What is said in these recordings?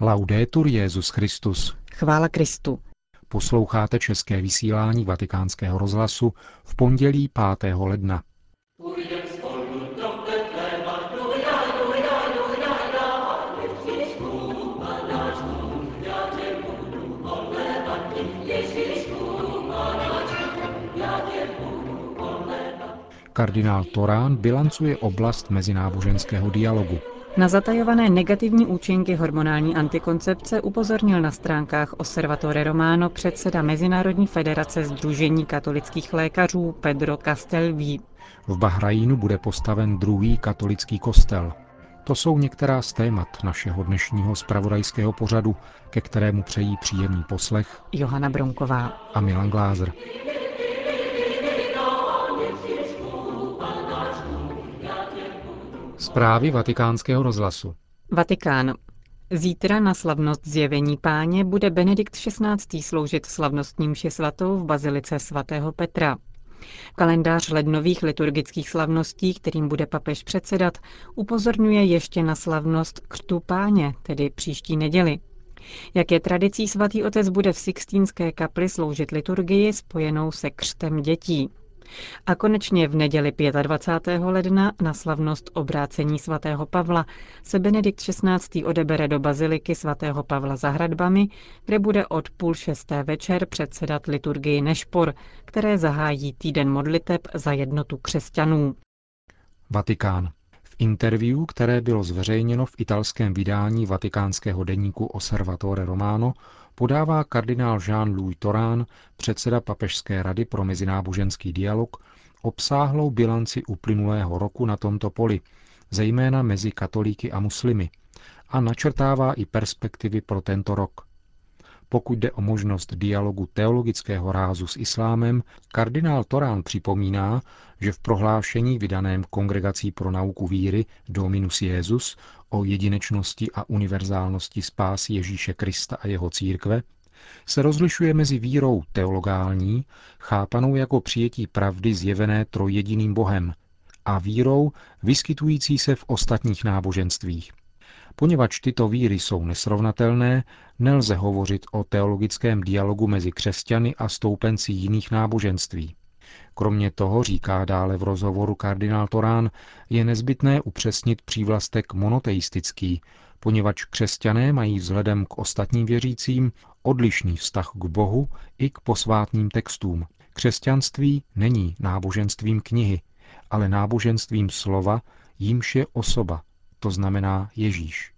Laudetur Jezus Christus. Chvála Kristu. Posloucháte české vysílání Vatikánského rozhlasu v pondělí 5. ledna. Kardinál Torán bilancuje oblast mezináboženského dialogu. Na zatajované negativní účinky hormonální antikoncepce upozornil na stránkách Osservatore Romano předseda Mezinárodní federace Združení katolických lékařů Pedro Castelví. V Bahrajínu bude postaven druhý katolický kostel. To jsou některá z témat našeho dnešního spravodajského pořadu, ke kterému přejí příjemný poslech Johana Bronková a Milan Glázer. Zprávy vatikánského rozhlasu. Vatikán. Zítra na slavnost zjevení páně bude Benedikt XVI. sloužit slavnostním svatou v bazilice svatého Petra. Kalendář lednových liturgických slavností, kterým bude papež předsedat, upozorňuje ještě na slavnost křtu páně, tedy příští neděli. Jak je tradicí, svatý otec bude v Sixtínské kapli sloužit liturgii spojenou se křtem dětí. A konečně v neděli 25. ledna na slavnost obrácení svatého Pavla se Benedikt XVI. odebere do baziliky svatého Pavla za hradbami, kde bude od půl šesté večer předsedat liturgii Nešpor, které zahájí týden modliteb za jednotu křesťanů. Vatikán. V interview, které bylo zveřejněno v italském vydání vatikánského deníku Osservatore Romano, podává kardinál Jean-Louis Torán, předseda Papežské rady pro mezináboženský dialog, obsáhlou bilanci uplynulého roku na tomto poli, zejména mezi katolíky a muslimy, a načrtává i perspektivy pro tento rok. Pokud jde o možnost dialogu teologického rázu s islámem, kardinál Torán připomíná, že v prohlášení vydaném Kongregací pro nauku víry Dominus Jezus o jedinečnosti a univerzálnosti spásy Ježíše Krista a jeho církve se rozlišuje mezi vírou teologální, chápanou jako přijetí pravdy zjevené trojediným Bohem, a vírou vyskytující se v ostatních náboženstvích – Poněvadž tyto víry jsou nesrovnatelné, nelze hovořit o teologickém dialogu mezi křesťany a stoupenci jiných náboženství. Kromě toho, říká dále v rozhovoru kardinál Torán, je nezbytné upřesnit přívlastek monoteistický, poněvadž křesťané mají vzhledem k ostatním věřícím odlišný vztah k Bohu i k posvátným textům. Křesťanství není náboženstvím knihy, ale náboženstvím slova, jímž je osoba, to znamená Ježíš.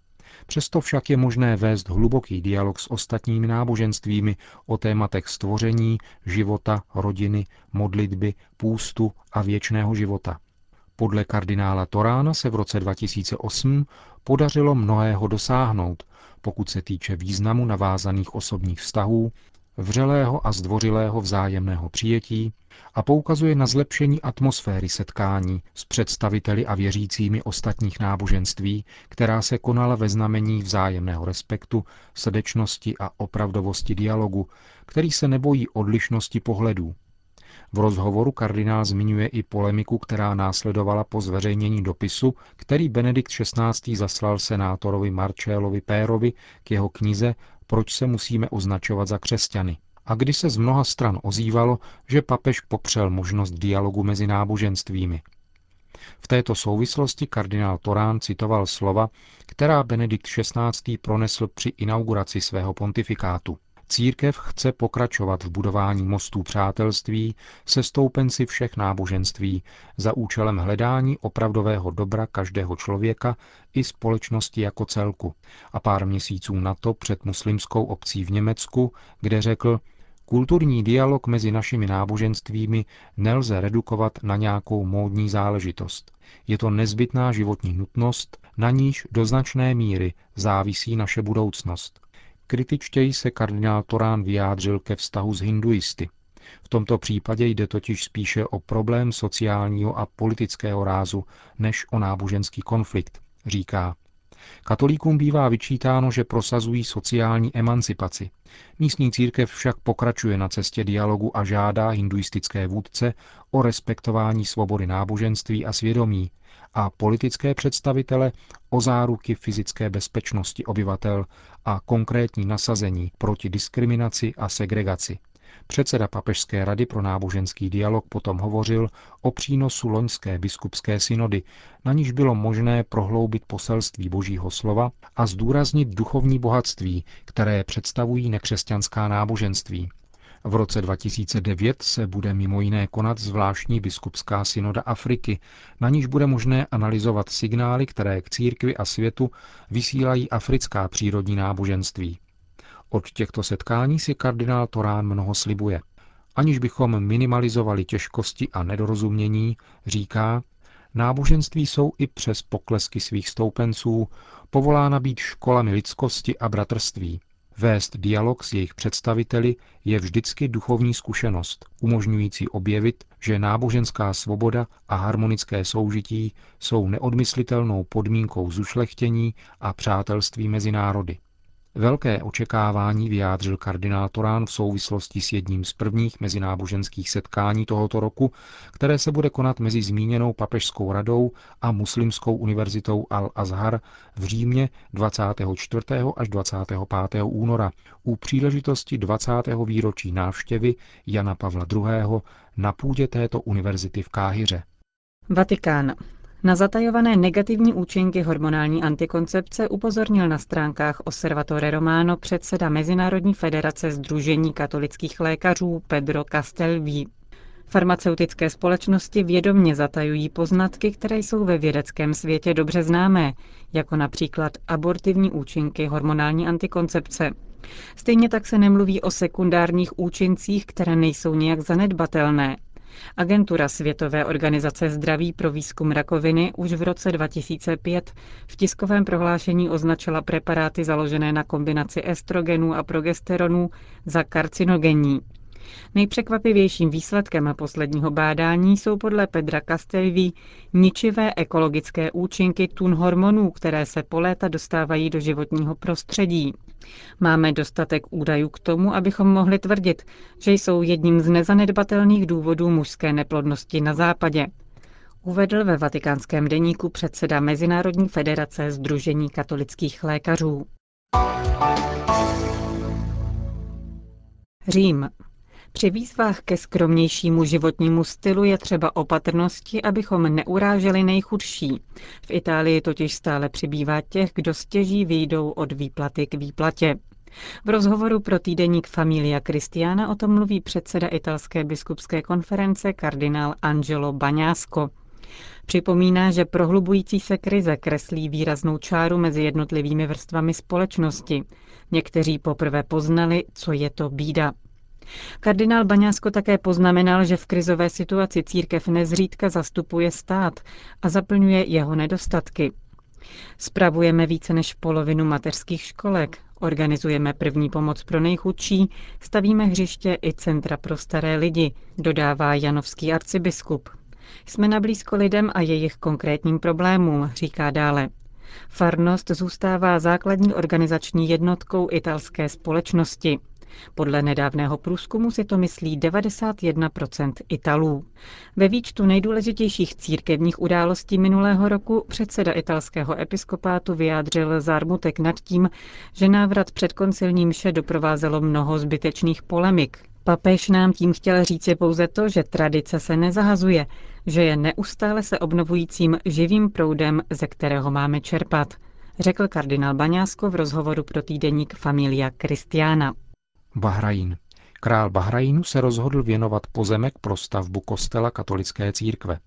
Přesto však je možné vést hluboký dialog s ostatními náboženstvími o tématech stvoření, života, rodiny, modlitby, půstu a věčného života. Podle kardinála Torána se v roce 2008 podařilo mnohého dosáhnout, pokud se týče významu navázaných osobních vztahů, vřelého a zdvořilého vzájemného přijetí a poukazuje na zlepšení atmosféry setkání s představiteli a věřícími ostatních náboženství, která se konala ve znamení vzájemného respektu, srdečnosti a opravdovosti dialogu, který se nebojí odlišnosti pohledů. V rozhovoru kardinál zmiňuje i polemiku, která následovala po zveřejnění dopisu, který Benedikt XVI. zaslal senátorovi Marcellovi Pérovi k jeho knize proč se musíme označovat za křesťany. A kdy se z mnoha stran ozývalo, že papež popřel možnost dialogu mezi náboženstvími. V této souvislosti kardinál Torán citoval slova, která Benedikt XVI. pronesl při inauguraci svého pontifikátu. Církev chce pokračovat v budování mostů přátelství se stoupenci všech náboženství za účelem hledání opravdového dobra každého člověka i společnosti jako celku. A pár měsíců na to před muslimskou obcí v Německu, kde řekl, Kulturní dialog mezi našimi náboženstvími nelze redukovat na nějakou módní záležitost. Je to nezbytná životní nutnost, na níž do značné míry závisí naše budoucnost. Kritičtěji se kardinál Torán vyjádřil ke vztahu s hinduisty. V tomto případě jde totiž spíše o problém sociálního a politického rázu, než o náboženský konflikt, říká. Katolíkům bývá vyčítáno, že prosazují sociální emancipaci. Místní církev však pokračuje na cestě dialogu a žádá hinduistické vůdce o respektování svobody náboženství a svědomí a politické představitele o záruky fyzické bezpečnosti obyvatel a konkrétní nasazení proti diskriminaci a segregaci. Předseda Papežské rady pro náboženský dialog potom hovořil o přínosu loňské biskupské synody, na níž bylo možné prohloubit poselství Božího slova a zdůraznit duchovní bohatství, které představují nekřesťanská náboženství. V roce 2009 se bude mimo jiné konat zvláštní biskupská synoda Afriky, na níž bude možné analyzovat signály, které k církvi a světu vysílají africká přírodní náboženství. Od těchto setkání si kardinál Torán mnoho slibuje. Aniž bychom minimalizovali těžkosti a nedorozumění, říká, náboženství jsou i přes poklesky svých stoupenců povolána být školami lidskosti a bratrství. Vést dialog s jejich představiteli je vždycky duchovní zkušenost, umožňující objevit, že náboženská svoboda a harmonické soužití jsou neodmyslitelnou podmínkou zušlechtění a přátelství mezi národy. Velké očekávání vyjádřil kardinál Torán v souvislosti s jedním z prvních mezináboženských setkání tohoto roku, které se bude konat mezi zmíněnou papežskou radou a muslimskou univerzitou Al-Azhar v Římě 24. až 25. února u příležitosti 20. výročí návštěvy Jana Pavla II. na půdě této univerzity v Káhyře. Vatikán. Na zatajované negativní účinky hormonální antikoncepce upozornil na stránkách Osservatore Romano předseda Mezinárodní federace Združení katolických lékařů Pedro Castelví. Farmaceutické společnosti vědomně zatajují poznatky, které jsou ve vědeckém světě dobře známé, jako například abortivní účinky hormonální antikoncepce. Stejně tak se nemluví o sekundárních účincích, které nejsou nějak zanedbatelné, Agentura Světové organizace zdraví pro výzkum rakoviny už v roce 2005 v tiskovém prohlášení označila preparáty založené na kombinaci estrogenů a progesteronů za karcinogenní. Nejpřekvapivějším výsledkem posledního bádání jsou podle Pedra Castelví ničivé ekologické účinky tun hormonů, které se po léta dostávají do životního prostředí. Máme dostatek údajů k tomu, abychom mohli tvrdit, že jsou jedním z nezanedbatelných důvodů mužské neplodnosti na západě. Uvedl ve vatikánském deníku předseda Mezinárodní federace Združení katolických lékařů. Řím. Při výzvách ke skromnějšímu životnímu stylu je třeba opatrnosti, abychom neuráželi nejchudší. V Itálii totiž stále přibývá těch, kdo stěží výjdou od výplaty k výplatě. V rozhovoru pro týdeník Familia Cristiana o tom mluví předseda italské biskupské konference kardinál Angelo Baňásko. Připomíná, že prohlubující se krize kreslí výraznou čáru mezi jednotlivými vrstvami společnosti. Někteří poprvé poznali, co je to bída. Kardinál Baňásko také poznamenal, že v krizové situaci církev nezřídka zastupuje stát a zaplňuje jeho nedostatky. Spravujeme více než polovinu mateřských školek, organizujeme první pomoc pro nejchudší, stavíme hřiště i centra pro staré lidi, dodává janovský arcibiskup. Jsme na blízko lidem a jejich konkrétním problémům, říká dále. Farnost zůstává základní organizační jednotkou italské společnosti. Podle nedávného průzkumu si to myslí 91% Italů. Ve výčtu nejdůležitějších církevních událostí minulého roku předseda italského episkopátu vyjádřil zármutek nad tím, že návrat před koncilním vše doprovázelo mnoho zbytečných polemik. Papež nám tím chtěl říci pouze to, že tradice se nezahazuje, že je neustále se obnovujícím živým proudem, ze kterého máme čerpat, řekl kardinál Baňásko v rozhovoru pro týdeník Familia Christiana. Bahrajin. Král Bahrajinu se rozhodl věnovat pozemek pro stavbu kostela katolické církve.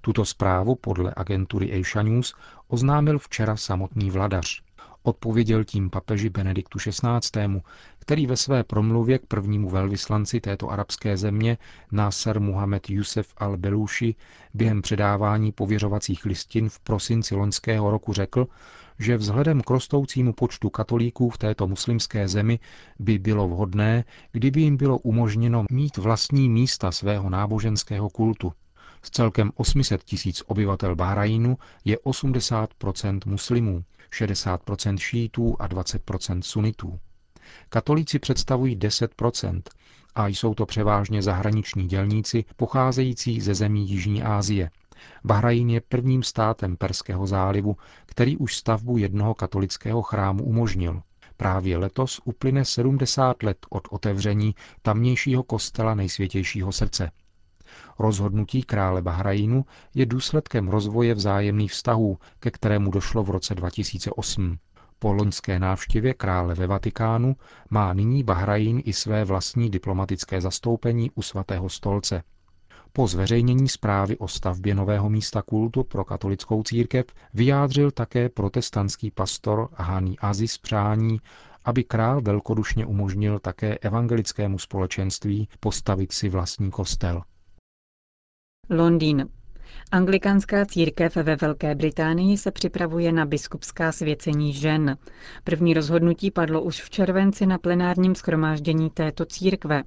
Tuto zprávu podle agentury Asia News oznámil včera samotný vladař. Odpověděl tím papeži Benediktu XVI., který ve své promluvě k prvnímu velvyslanci této arabské země Nasser Muhammad Yusef al-Belushi během předávání pověřovacích listin v prosinci loňského roku řekl, že vzhledem k rostoucímu počtu katolíků v této muslimské zemi by bylo vhodné, kdyby jim bylo umožněno mít vlastní místa svého náboženského kultu. Z celkem 800 tisíc obyvatel Bahrajinu je 80% muslimů. 60% šítů a 20% sunitů. Katolíci představují 10% a jsou to převážně zahraniční dělníci pocházející ze zemí Jižní Asie. Bahrajn je prvním státem Perského zálivu, který už stavbu jednoho katolického chrámu umožnil. Právě letos uplyne 70 let od otevření tamnějšího kostela nejsvětějšího srdce. Rozhodnutí krále Bahrajnu je důsledkem rozvoje vzájemných vztahů, ke kterému došlo v roce 2008. Po loňské návštěvě krále ve Vatikánu má nyní Bahrajn i své vlastní diplomatické zastoupení u svatého stolce. Po zveřejnění zprávy o stavbě nového místa kultu pro katolickou církev vyjádřil také protestantský pastor Hani Aziz přání, aby král velkodušně umožnil také evangelickému společenství postavit si vlastní kostel. Londýn. Anglikánská církev ve Velké Británii se připravuje na biskupská svěcení žen. První rozhodnutí padlo už v červenci na plenárním schromáždění této církve.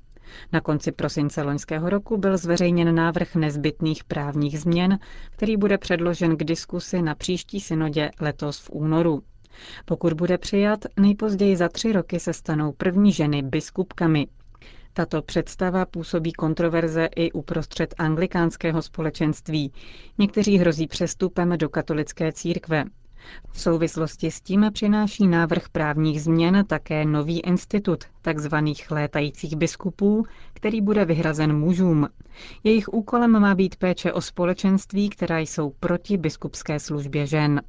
Na konci prosince loňského roku byl zveřejněn návrh nezbytných právních změn, který bude předložen k diskusi na příští synodě letos v únoru. Pokud bude přijat, nejpozději za tři roky se stanou první ženy biskupkami. Tato představa působí kontroverze i uprostřed anglikánského společenství. Někteří hrozí přestupem do katolické církve. V souvislosti s tím přináší návrh právních změn také nový institut tzv. létajících biskupů, který bude vyhrazen mužům. Jejich úkolem má být péče o společenství, která jsou proti biskupské službě žen.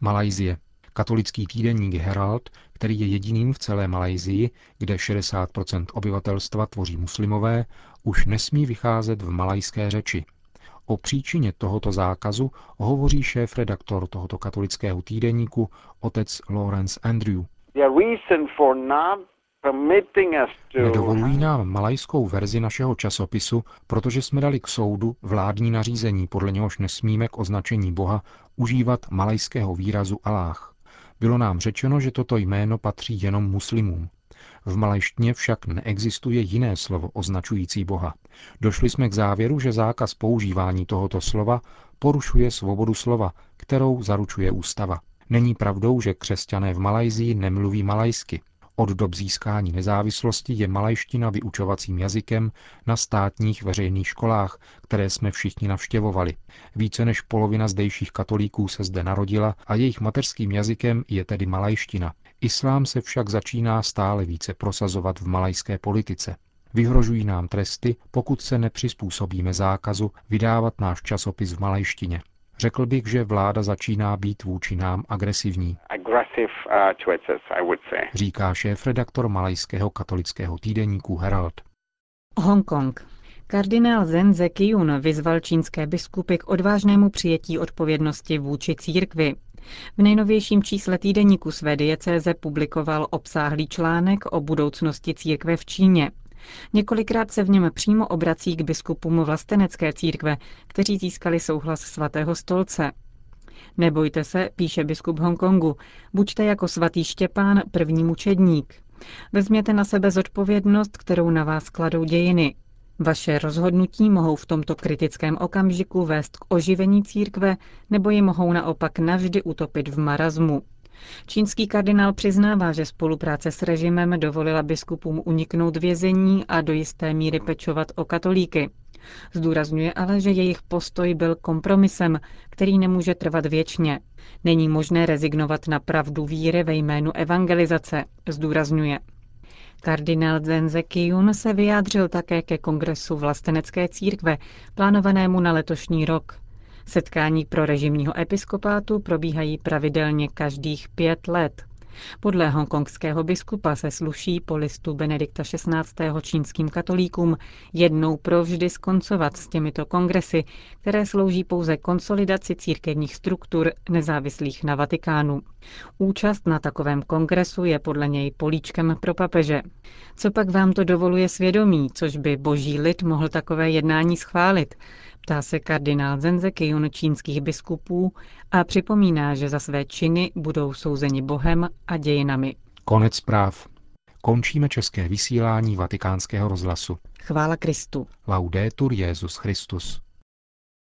Malajzie. Katolický týdeník Herald, který je jediným v celé Malajzii, kde 60% obyvatelstva tvoří muslimové, už nesmí vycházet v malajské řeči. O příčině tohoto zákazu hovoří šéf-redaktor tohoto katolického týdeníku, otec Lawrence Andrew. Nedovolují nám malajskou verzi našeho časopisu, protože jsme dali k soudu vládní nařízení, podle něhož nesmíme k označení Boha užívat malajského výrazu Aláh. Bylo nám řečeno, že toto jméno patří jenom muslimům. V malajštině však neexistuje jiné slovo označující Boha. Došli jsme k závěru, že zákaz používání tohoto slova porušuje svobodu slova, kterou zaručuje ústava. Není pravdou, že křesťané v Malajzii nemluví malajsky. Od dob získání nezávislosti je malajština vyučovacím jazykem na státních veřejných školách, které jsme všichni navštěvovali. Více než polovina zdejších katolíků se zde narodila a jejich mateřským jazykem je tedy malajština. Islám se však začíná stále více prosazovat v malajské politice. Vyhrožují nám tresty, pokud se nepřizpůsobíme zákazu vydávat náš časopis v malajštině. Řekl bych, že vláda začíná být vůči nám agresivní. Uh, Říká šéf-redaktor malajského katolického týdeníku Herald. Hongkong. Kardinál Zen Zekiun vyzval čínské biskupy k odvážnému přijetí odpovědnosti vůči církvi. V nejnovějším čísle týdeníku své diecéze publikoval obsáhlý článek o budoucnosti církve v Číně. Několikrát se v něm přímo obrací k biskupům vlastenecké církve, kteří získali souhlas svatého stolce. Nebojte se, píše biskup Hongkongu, buďte jako svatý Štěpán první mučedník. Vezměte na sebe zodpovědnost, kterou na vás kladou dějiny. Vaše rozhodnutí mohou v tomto kritickém okamžiku vést k oživení církve nebo ji mohou naopak navždy utopit v marazmu. Čínský kardinál přiznává, že spolupráce s režimem dovolila biskupům uniknout vězení a do jisté míry pečovat o katolíky. Zdůrazňuje ale, že jejich postoj byl kompromisem, který nemůže trvat věčně. Není možné rezignovat na pravdu víry ve jménu evangelizace, zdůrazňuje. Kardinál Zenze Kyun se vyjádřil také ke kongresu vlastenecké církve, plánovanému na letošní rok. Setkání pro režimního episkopátu probíhají pravidelně každých pět let. Podle hongkongského biskupa se sluší po listu Benedikta XVI. čínským katolíkům jednou provždy skoncovat s těmito kongresy, které slouží pouze konsolidaci církevních struktur nezávislých na Vatikánu. Účast na takovém kongresu je podle něj políčkem pro papeže. Co pak vám to dovoluje svědomí, což by boží lid mohl takové jednání schválit? Ptá se kardinál Zenze Kyun čínských biskupů a připomíná, že za své činy budou souzeni Bohem a dějinami. Konec zpráv. Končíme české vysílání vatikánského rozhlasu. Chvála Kristu. Laudetur Jezus Christus.